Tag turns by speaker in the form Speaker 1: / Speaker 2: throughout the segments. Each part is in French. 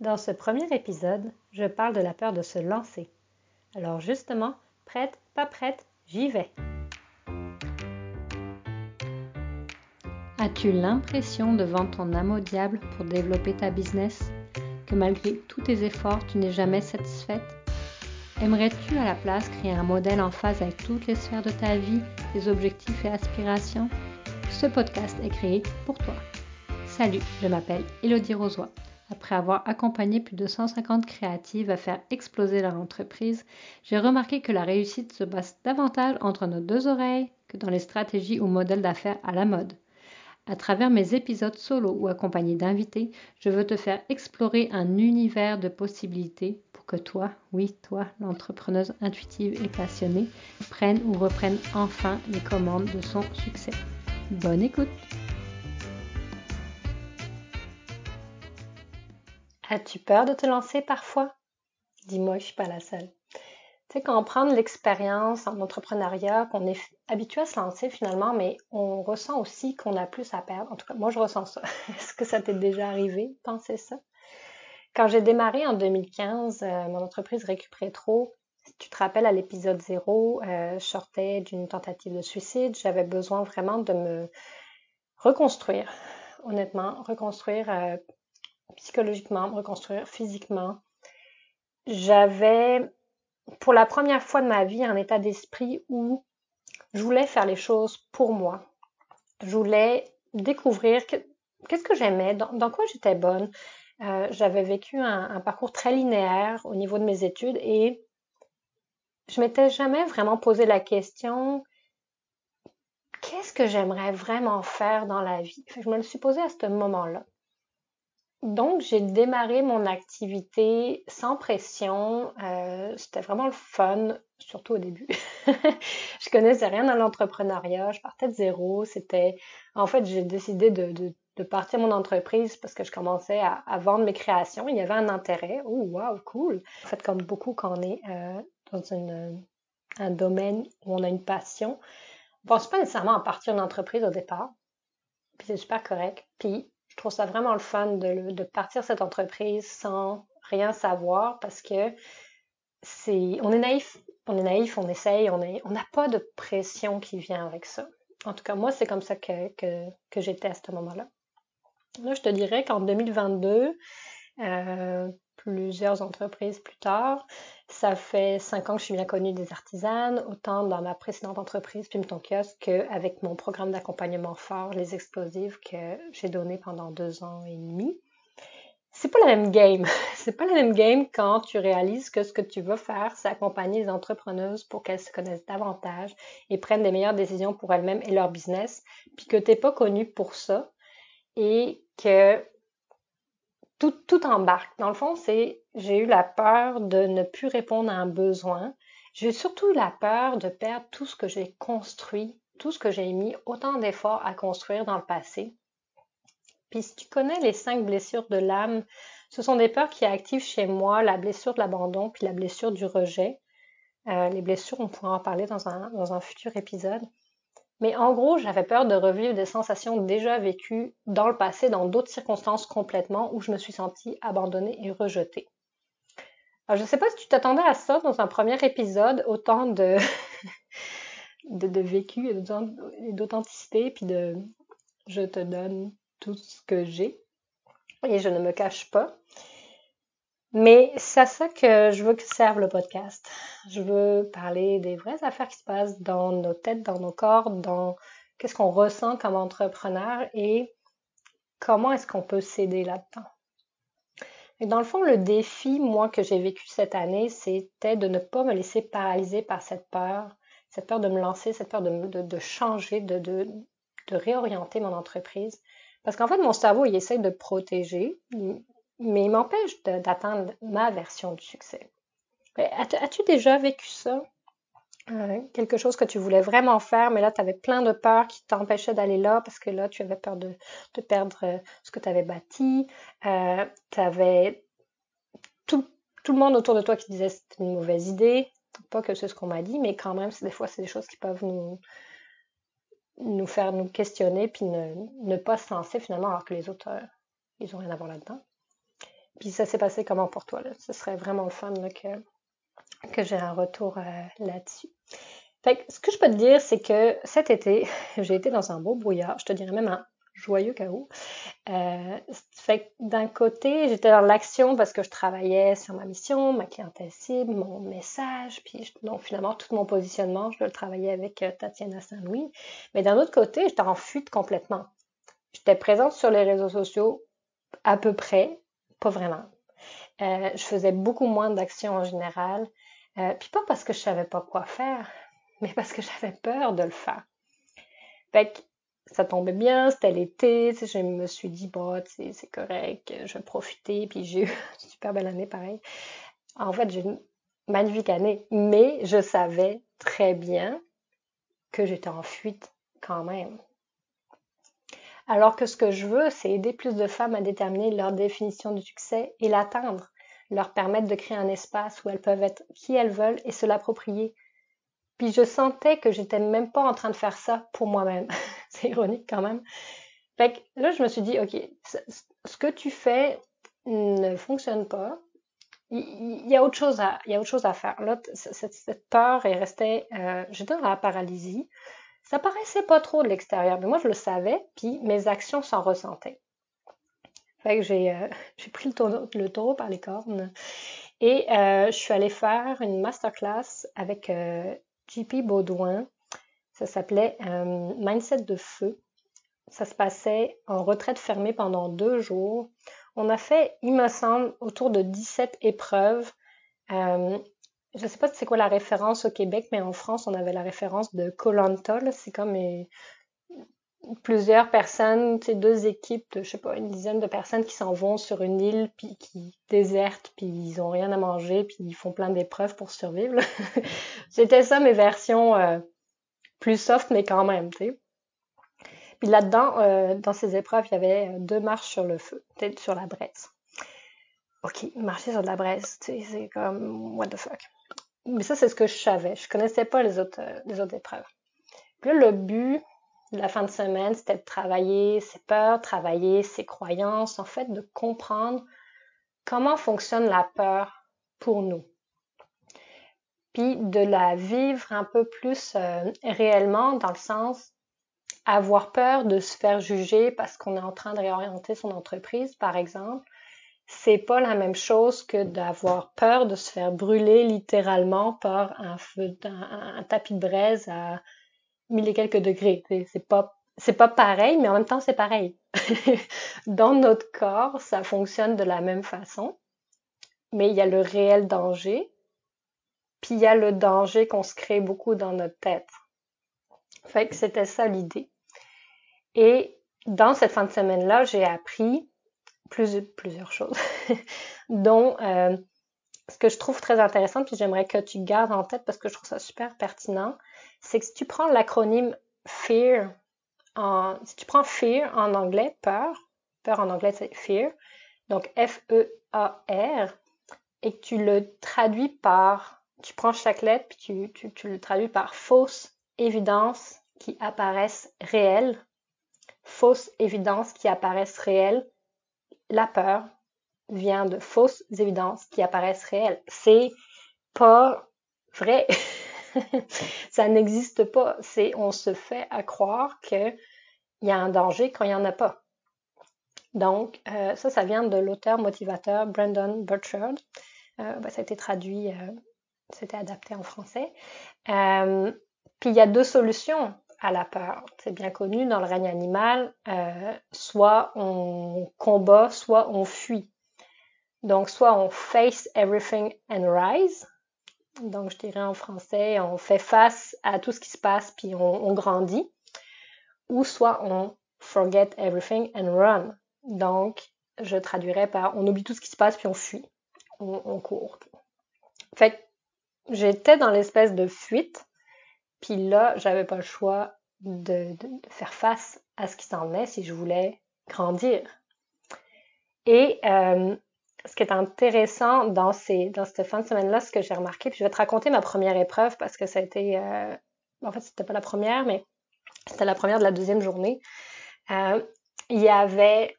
Speaker 1: Dans ce premier épisode, je parle de la peur de se lancer. Alors justement, prête, pas prête, j'y vais. As-tu l'impression de vendre ton âme au diable pour développer ta business Que malgré tous tes efforts, tu n'es jamais satisfaite? Aimerais-tu à la place créer un modèle en phase avec toutes les sphères de ta vie, tes objectifs et aspirations? Ce podcast est créé pour toi. Salut, je m'appelle Elodie Rosoy. Après avoir accompagné plus de 150 créatives à faire exploser leur entreprise, j'ai remarqué que la réussite se base davantage entre nos deux oreilles que dans les stratégies ou modèles d'affaires à la mode. À travers mes épisodes solo ou accompagnés d'invités, je veux te faire explorer un univers de possibilités pour que toi, oui, toi, l'entrepreneuse intuitive et passionnée, prenne ou reprenne enfin les commandes de son succès. Bonne écoute! As-tu peur de te lancer parfois? Dis-moi je suis pas la seule. Tu sais, quand on prend de l'expérience en entrepreneuriat, qu'on est habitué à se lancer finalement, mais on ressent aussi qu'on a plus à perdre. En tout cas, moi, je ressens ça. Est-ce que ça t'est déjà arrivé, penser ça? Quand j'ai démarré en 2015, euh, mon entreprise Récupérer Trop, si tu te rappelles à l'épisode 0, euh, je sortais d'une tentative de suicide. J'avais besoin vraiment de me reconstruire, honnêtement, reconstruire euh, psychologiquement, me reconstruire physiquement. J'avais, pour la première fois de ma vie, un état d'esprit où je voulais faire les choses pour moi. Je voulais découvrir qu'est-ce que j'aimais, dans, quoi j'étais bonne. Euh, j'avais vécu un, parcours très linéaire au niveau de mes études et je m'étais jamais vraiment posé la question qu'est-ce que j'aimerais vraiment faire dans la vie? Je me le suis posé à ce moment-là. Donc, j'ai démarré mon activité sans pression. Euh, c'était vraiment le fun, surtout au début. je connaissais rien dans l'entrepreneuriat. Je partais de zéro. C'était, en fait, j'ai décidé de, partir mon entreprise parce que je commençais à, à, vendre mes créations. Il y avait un intérêt. Oh, wow, cool. En fait, comme beaucoup quand on est euh, dans un domaine où on a une passion, on pense pas nécessairement à partir d'une entreprise au départ. Puis c'est super correct. Puis trouve ça vraiment le fun de, partir cette entreprise sans rien savoir parce que c'est, on est naïf, on est naïf, on essaye, on on n'a pas de pression qui vient avec ça. En tout cas, moi, c'est comme ça que, que, que j'étais à ce moment-là. Là, je te dirais qu'en 2022, euh, plusieurs entreprises plus tard. Ça fait cinq ans que je suis bien connue des artisanes, autant dans ma précédente entreprise, Pim Ton Kiosque, qu'avec mon programme d'accompagnement fort, Les Explosives, que j'ai donné pendant deux ans et demi. C'est pas la même game. C'est pas la même game quand tu réalises que ce que tu veux faire, c'est accompagner les entrepreneuses pour qu'elles se connaissent davantage et prennent des meilleures décisions pour elles-mêmes et leur business, puis que t'es pas connu pour ça et que tout, tout embarque. Dans le fond, c'est j'ai eu la peur de ne plus répondre à un besoin. J'ai surtout la peur de perdre tout ce que j'ai construit, tout ce que j'ai mis autant d'efforts à construire dans le passé. Puis si tu connais les cinq blessures de l'âme, ce sont des peurs qui activent chez moi la blessure de l'abandon puis la blessure du rejet. Euh, les blessures, on pourra en parler dans un, dans un futur épisode. Mais en gros, j'avais peur de revivre des sensations déjà vécues dans le passé, dans d'autres circonstances complètement, où je me suis sentie abandonnée et rejetée. Alors, je ne sais pas si tu t'attendais à ça dans un premier épisode, autant de, de, de vécu et d'authenticité, puis de je te donne tout ce que j'ai et je ne me cache pas. Mais c'est à ça que je veux que serve le podcast. Je veux parler des vraies affaires qui se passent dans nos têtes, dans nos corps, dans qu'est-ce qu'on ressent comme entrepreneur et comment est-ce qu'on peut s'aider là-dedans. Et dans le fond, le défi, moi, que j'ai vécu cette année, c'était de ne pas me laisser paralyser par cette peur, cette peur de me lancer, cette peur de, changer, de réorienter mon entreprise. Parce qu'en fait, mon cerveau, il essaie de protéger, mais il m'empêche d'atteindre ma version du succès. As-tu déjà vécu ça? Euh, quelque chose que tu voulais vraiment faire, mais là, tu avais plein de peurs qui t'empêchaient d'aller là parce que là, tu avais peur de, perdre euh, ce que tu avais bâti. Euh, tu avais tout, le monde autour de toi qui disait c'était une mauvaise idée. Pas que c'est ce qu'on m'a dit, mais quand même, des fois, c'est des choses qui peuvent nous, faire nous questionner puis ne, pas se lancer finalement alors que les autres, ils ont rien à voir là-dedans. Puis ça s'est passé comment pour toi? Là? Ce serait vraiment le fun que, que j'ai un retour euh, là-dessus. Fait que ce que je peux te dire, c'est que cet été, j'ai été dans un beau brouillard, je te dirais même un joyeux chaos. Euh, fait d'un côté, j'étais dans l'action parce que je travaillais sur ma mission, ma clientèle cible, mon message, puis donc finalement tout mon positionnement, je le travaillais avec euh, Tatiana Saint-Louis. Mais d'un autre côté, j'étais en fuite complètement. J'étais présente sur les réseaux sociaux à peu près, pas vraiment. Euh, je faisais beaucoup moins d'actions en général, euh, puis pas parce que je savais pas quoi faire, mais parce que j'avais peur de le faire. Fait que ça tombait bien, c'était l'été, je me suis dit, c'est correct, je vais profiter, puis j'ai eu une super belle année pareil. En fait, j'ai une magnifique année, mais je savais très bien que j'étais en fuite quand même. Alors que ce que je veux, c'est aider plus de femmes à déterminer leur définition du succès et l'atteindre, leur permettre de créer un espace où elles peuvent être qui elles veulent et se l'approprier. Puis je sentais que j'étais même pas en train de faire ça pour moi-même. c'est ironique quand même. Là, je me suis dit, OK, ce que tu fais ne fonctionne pas. Il y, a autre chose à, il y a autre chose à faire. Là, cette, peur est restée, euh, j'étais dans la paralysie. Ça paraissait pas trop de l'extérieur, mais moi je le savais, puis mes actions s'en ressentaient. Que j'ai euh, pris le taureau, par les cornes et euh, je suis allée faire une masterclass avec euh, JP Baudouin. Ça s'appelait euh, Mindset de feu. Ça se passait en retraite fermée pendant deux jours. On a fait, il me semble, autour de 17 épreuves. Euh, je sais pas c'est quoi la référence au Québec, mais en France, on avait la référence de Colanta. C'est comme plusieurs personnes, c'est deux équipes de, je sais pas, une dizaine de personnes qui s'en vont sur une île, puis qui désertent, puis ils ont rien à manger, puis ils font plein d'épreuves pour survivre. C'était ça mes versions euh, plus soft, mais quand même, tu sais. Puis là-dedans, euh, dans ces épreuves, il y avait deux marches sur le feu, sur la braise. Ok, marcher sur de la braise, c'est comme what the fuck. Mais ça, c'est ce que je savais. Je connaissais pas les autres, euh, épreuves. Là, le but de la fin de semaine, c'était de travailler ses peurs, travailler ses croyances, en fait, de comprendre comment fonctionne la peur pour nous. Puis de la vivre un peu plus euh, réellement dans le sens avoir peur de se faire juger parce qu'on est en train de réorienter son entreprise, par exemple, c'est pas la même chose que d'avoir peur de se faire brûler littéralement par un feu, un, tapis de braise à mille et quelques degrés. C'est pas, c'est pas pareil, mais en même temps, c'est pareil. Dans notre corps, ça fonctionne de la même façon, mais il y a le réel danger, puis il y a le danger qu'on se crée beaucoup dans notre tête. Fait que c'était ça l'idée. Et dans cette fin de semaine-là, j'ai appris plusieurs choses, dont euh, ce que je trouve très intéressant, puis j'aimerais que tu gardes en tête parce que je trouve ça super pertinent, c'est que si tu prends l'acronyme FEAR, en, si tu prends FEAR en anglais, peur, peur en anglais c'est FEAR, donc F-E-A-R, et que tu le traduis par, tu prends chaque lettre, puis tu, le traduis par fausse évidence qui apparaissent réelles, fausse évidence qui apparaissent réelles, la peur vient de fausses évidences qui apparaissent réelles. C'est pas vrai. ça n'existe pas. C'est on se fait à croire qu'il y a un danger quand il n'y en a pas. Donc, euh, ça, ça vient de l'auteur motivateur Brandon Burchard. Euh, ben, ça a été traduit, euh, c'était adapté en français. puis il y a deux solutions à la peur. C'est bien connu dans le règne animal, euh, soit on combat, soit on fuit. Donc soit on face everything and rise. Donc je dirais en français, on fait face à tout ce qui se passe puis on, grandit. Ou soit on forget everything and run. Donc je traduirais par on oublie tout ce qui se passe puis on fuit, on, on court. Fait j'étais dans l'espèce de fuite puis là, j'avais pas le choix de, faire face à ce qui s'en venait si je voulais grandir. Et euh, ce qui est intéressant dans, cette fin de semaine-là, ce que j'ai remarqué, puis je vais te raconter ma première épreuve parce que ça a été, euh, en fait, c'était pas la première, mais c'était la première de la deuxième journée. Euh, il y avait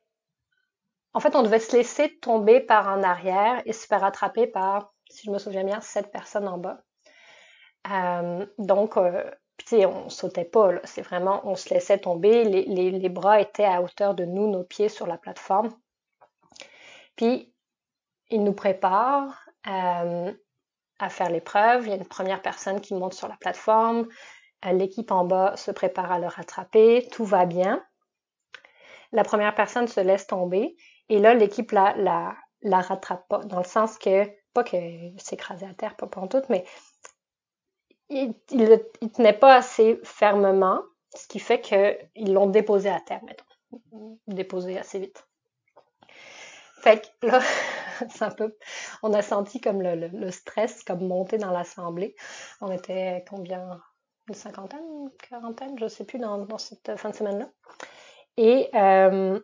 Speaker 1: en fait, on devait se laisser tomber par en arrière et se faire attraper par, si je me souviens bien, sept personnes en bas. Euh, donc, euh, puis on sautait pas, c'est vraiment, on se laissait tomber, les, les, les, bras étaient à hauteur de nous, nos pieds sur la plateforme. Puis, il nous prépare euh, à faire l'épreuve. Il y a une première personne qui monte sur la plateforme. Euh, l'équipe en bas se prépare à le rattraper. Tout va bien. La première personne se laisse tomber. Et là, l'équipe la, la, la rattrape pas. Dans le sens que, pas que s'écraser à terre, pas pour tout, mais il, il, tenait pas assez fermement, ce qui fait qu'ils l'ont déposé à terre, mettons. Déposé assez vite. Fait que là, un peu, on a senti comme le, stress comme monter dans l'assemblée. On était combien, une cinquantaine, une quarantaine, je sais plus dans, cette fin de semaine-là. Et euh,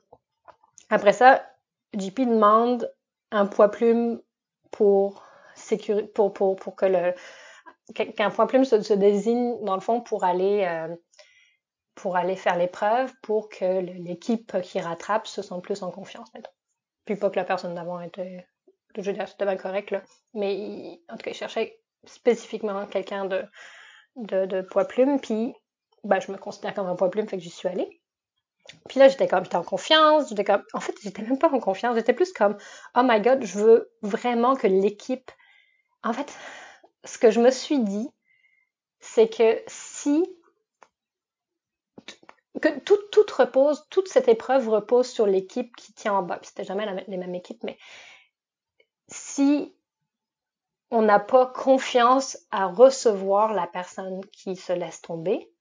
Speaker 1: après ça, JP demande un poids plume pour pour, pour, pour que le qu'un point plume se, désigne dans le fond pour aller euh, pour aller faire l'épreuve pour que l'équipe qui rattrape se sente plus en confiance. Puis pas que la personne d'avant était, je veux dire, c'était bien correct, là. Mais en tout cas, il cherchait spécifiquement quelqu'un de, de, de poids plume. Puis, ben, je me considère comme un poids plume, fait que j'y suis allée. Puis là, j'étais comme, j'étais en confiance, en fait, j'étais même pas en confiance, j'étais plus comme, oh my god, je veux vraiment que l'équipe, en fait, ce que je me suis dit, c'est que si que tout, repose, toute cette épreuve repose sur l'équipe qui tient en bas. C'était jamais la, les mêmes équipes, mais si on n'a pas confiance à recevoir la personne qui se laisse tomber,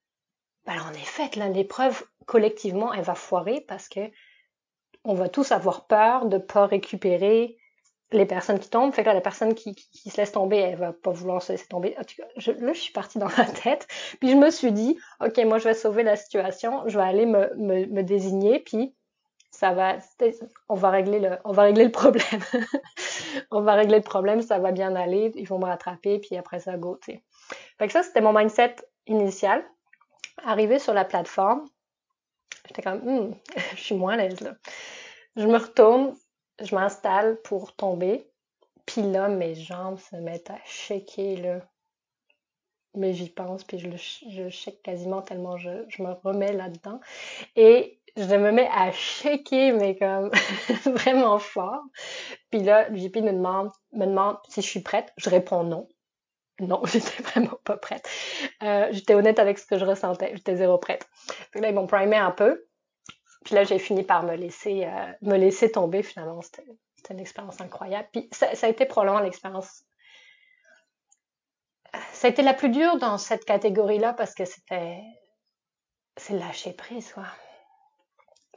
Speaker 1: ben en effet, l'épreuve collectivement, elle va foirer parce que on va tous avoir peur de pas récupérer les personnes qui tombent. Fait que là, la personne qui, qui, se laisse tomber, elle va pas vouloir se laisser tomber. Je, là, je suis partie dans ma tête. Puis je me suis dit, OK, moi, je vais sauver la situation. Je vais aller me, me, me désigner. Puis ça va, on va régler le, on va régler le problème. on va régler le problème. Ça va bien aller. Ils vont me rattraper. Puis après ça, go, tu. Fait que ça, c'était mon mindset initial. Arrivé sur la plateforme, j'étais comme, hmm, je suis moins à l'aise là. Je me retourne, je m'installe pour tomber. Puis là, mes jambes se mettent à shaker, là. Mais j'y pense, puis je, je shake quasiment tellement je, me remets là-dedans. Et je me mets à shaker, mais comme vraiment fort. Puis là, le JP me demande, me demande si je suis prête. Je réponds non. Non, j'étais vraiment pas prête. Euh, j'étais honnête avec ce que je ressentais. J'étais zéro prête. Puis là, ils m'ont primé un peu. Puis là, j'ai fini par me laisser, euh, me laisser tomber finalement. C'était une expérience incroyable. Puis ça, a été probablement l'expérience. Ça a été la plus dure dans cette catégorie-là parce que c'était. C'est lâcher prise, quoi.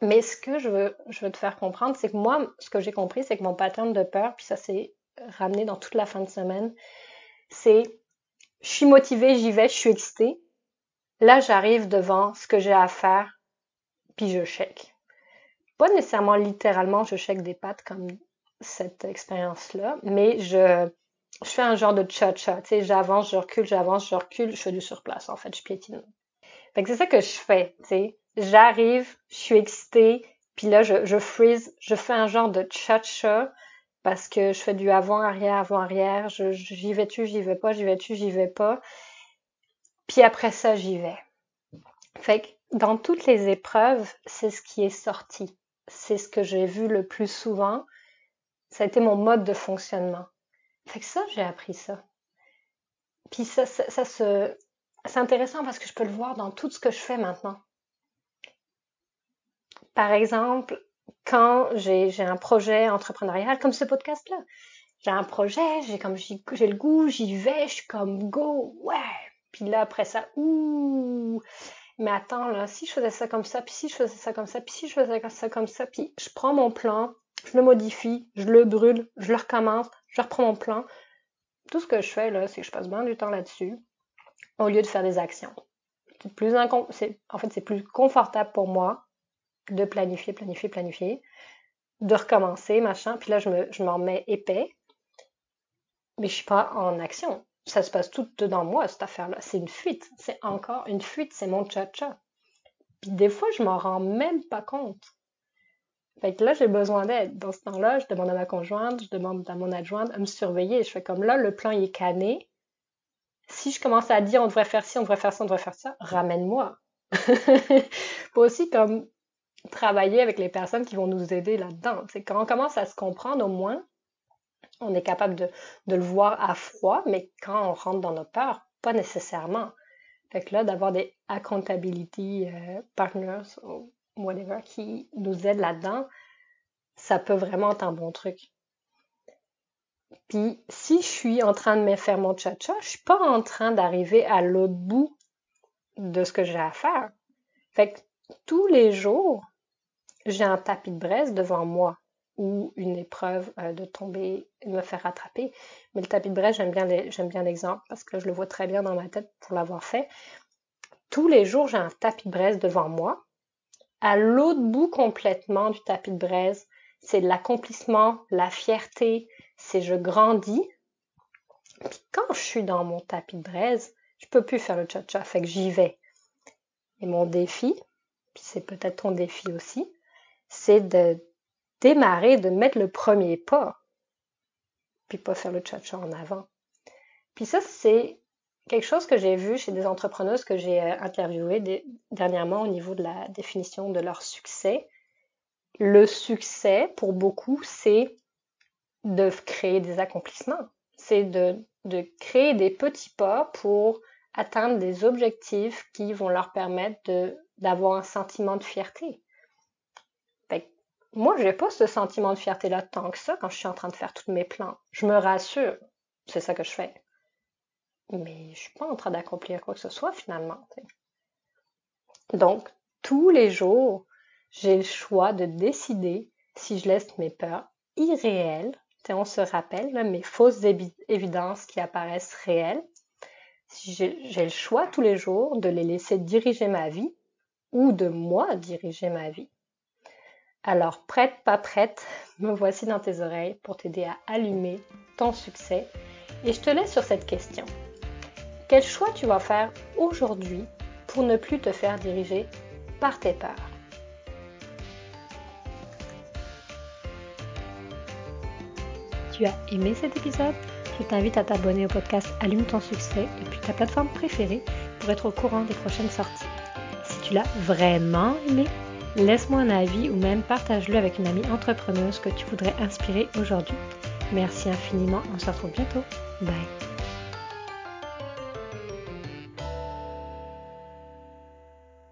Speaker 1: Mais ce que je veux, je veux te faire comprendre, c'est que moi, ce que j'ai compris, c'est que mon pattern de peur, puis ça s'est ramené dans toute la fin de semaine, c'est je suis motivée, j'y vais, je suis excitée. Là, j'arrive devant ce que j'ai à faire, puis je shake. Pas nécessairement littéralement, je shake des pattes comme cette expérience-là, mais je, fais un genre de cha-cha, tu sais, j'avance, je recule, j'avance, je recule, je fais du surplace, en fait, je piétine. Fait que c'est ça que je fais, tu sais. J'arrive, je suis excitée, puis là, je, freeze, je fais un genre de cha-cha parce que je fais du avant-arrière, avant-arrière, j'y vais-tu, j'y vais pas, j'y vais-tu, j'y vais pas. Puis après ça, j'y vais. Fait que dans toutes les épreuves, c'est ce qui est sorti. C'est ce que j'ai vu le plus souvent. Ça a été mon mode de fonctionnement. Fait que ça, j'ai appris ça. Puis ça, ça, se... c'est intéressant parce que je peux le voir dans tout ce que je fais maintenant. Par exemple, quand j'ai un projet entrepreneurial comme ce podcast-là, j'ai un projet, j'ai comme j'ai le goût, j'y vais, je suis comme go, ouais. Puis là après ça, ouh, mais attends, là, si je faisais ça comme ça, puis si je faisais ça comme ça, puis si je faisais ça comme ça, puis je prends mon plan, je le modifie, je le brûle, je le recommence, je reprends mon plan. Tout ce que je fais, là, c'est que je passe bien du temps là-dessus, au lieu de faire des actions. C'est plus en fait, c'est plus confortable pour moi de planifier, planifier, planifier, de recommencer, machin, puis là, je me, m'en mets épais, mais je suis pas en action ça se passe tout dans moi, cette affaire-là. C'est une fuite. C'est encore une fuite. C'est mon cha-cha. Puis des fois, je m'en rends même pas compte. Fait que là, j'ai besoin d'aide. Dans ce temps-là, je demande à ma conjointe, je demande à mon adjointe à me surveiller. Je fais comme là, le plan est cané. Si je commence à dire on devrait faire ci, on devrait faire ça, on devrait faire ça, ramène-moi. Faut aussi comme travailler avec les personnes qui vont nous aider là-dedans. Quand on commence à se comprendre, au moins, on est capable de, le voir à froid, mais quand on rentre dans nos peurs, pas nécessairement. Fait que là, d'avoir des accountability euh, partners ou whatever qui nous aident là-dedans, ça peut vraiment être un bon truc. Puis si je suis en train de me faire mon cha-cha, je suis pas en train d'arriver à l'autre bout de ce que j'ai à faire. Fait que tous les jours, j'ai un tapis de braise devant moi ou une épreuve euh, de tomber de me faire rattraper. Mais le tapis de braise, j'aime bien, bien l'exemple parce que je le vois très bien dans ma tête pour l'avoir fait. Tous les jours, j'ai un tapis de braise devant moi. À l'autre bout complètement du tapis de braise, c'est l'accomplissement, la fierté, c'est je grandis. Puis quand je suis dans mon tapis de braise, je peux plus faire le cha-cha, fait que j'y vais. Et mon défi, puis c'est peut-être ton défi aussi, c'est de démarrer, de mettre le premier pas, puis pas faire le cha-cha en avant. Puis ça, c'est quelque chose que j'ai vu chez des entrepreneuses que j'ai euh, interviewées dernièrement au niveau de la définition de leur succès. Le succès, pour beaucoup, c'est de créer des accomplissements. C'est de, de créer des petits pas pour atteindre des objectifs qui vont leur permettre d'avoir un sentiment de fierté moi, j'ai pas ce sentiment de fierté-là tant que ça quand je suis en train de faire tous mes plans. Je me rassure, c'est ça que je fais. Mais je suis pas en train d'accomplir quoi que ce soit finalement. Donc, tous les jours, j'ai le choix de décider si je laisse mes peurs irréelles, on se rappelle, mes fausses évidences qui apparaissent réelles, si j'ai le choix tous les jours de les laisser diriger ma vie ou de moi diriger ma vie. Alors, prête, pas prête, me voici dans tes oreilles pour t'aider à allumer ton succès. Et je te laisse sur cette question. Quel choix tu vas faire aujourd'hui pour ne plus te faire diriger par tes peurs? Tu as aimé cet épisode? Je t'invite à t'abonner au podcast Allume ton succès depuis ta plateforme préférée pour être au courant des prochaines sorties. Si tu l'as vraiment aimé, Laisse-moi un avis ou même partage-le avec une amie entrepreneuse que tu voudrais inspirer aujourd'hui. Merci infiniment, on se retrouve bientôt. Bye.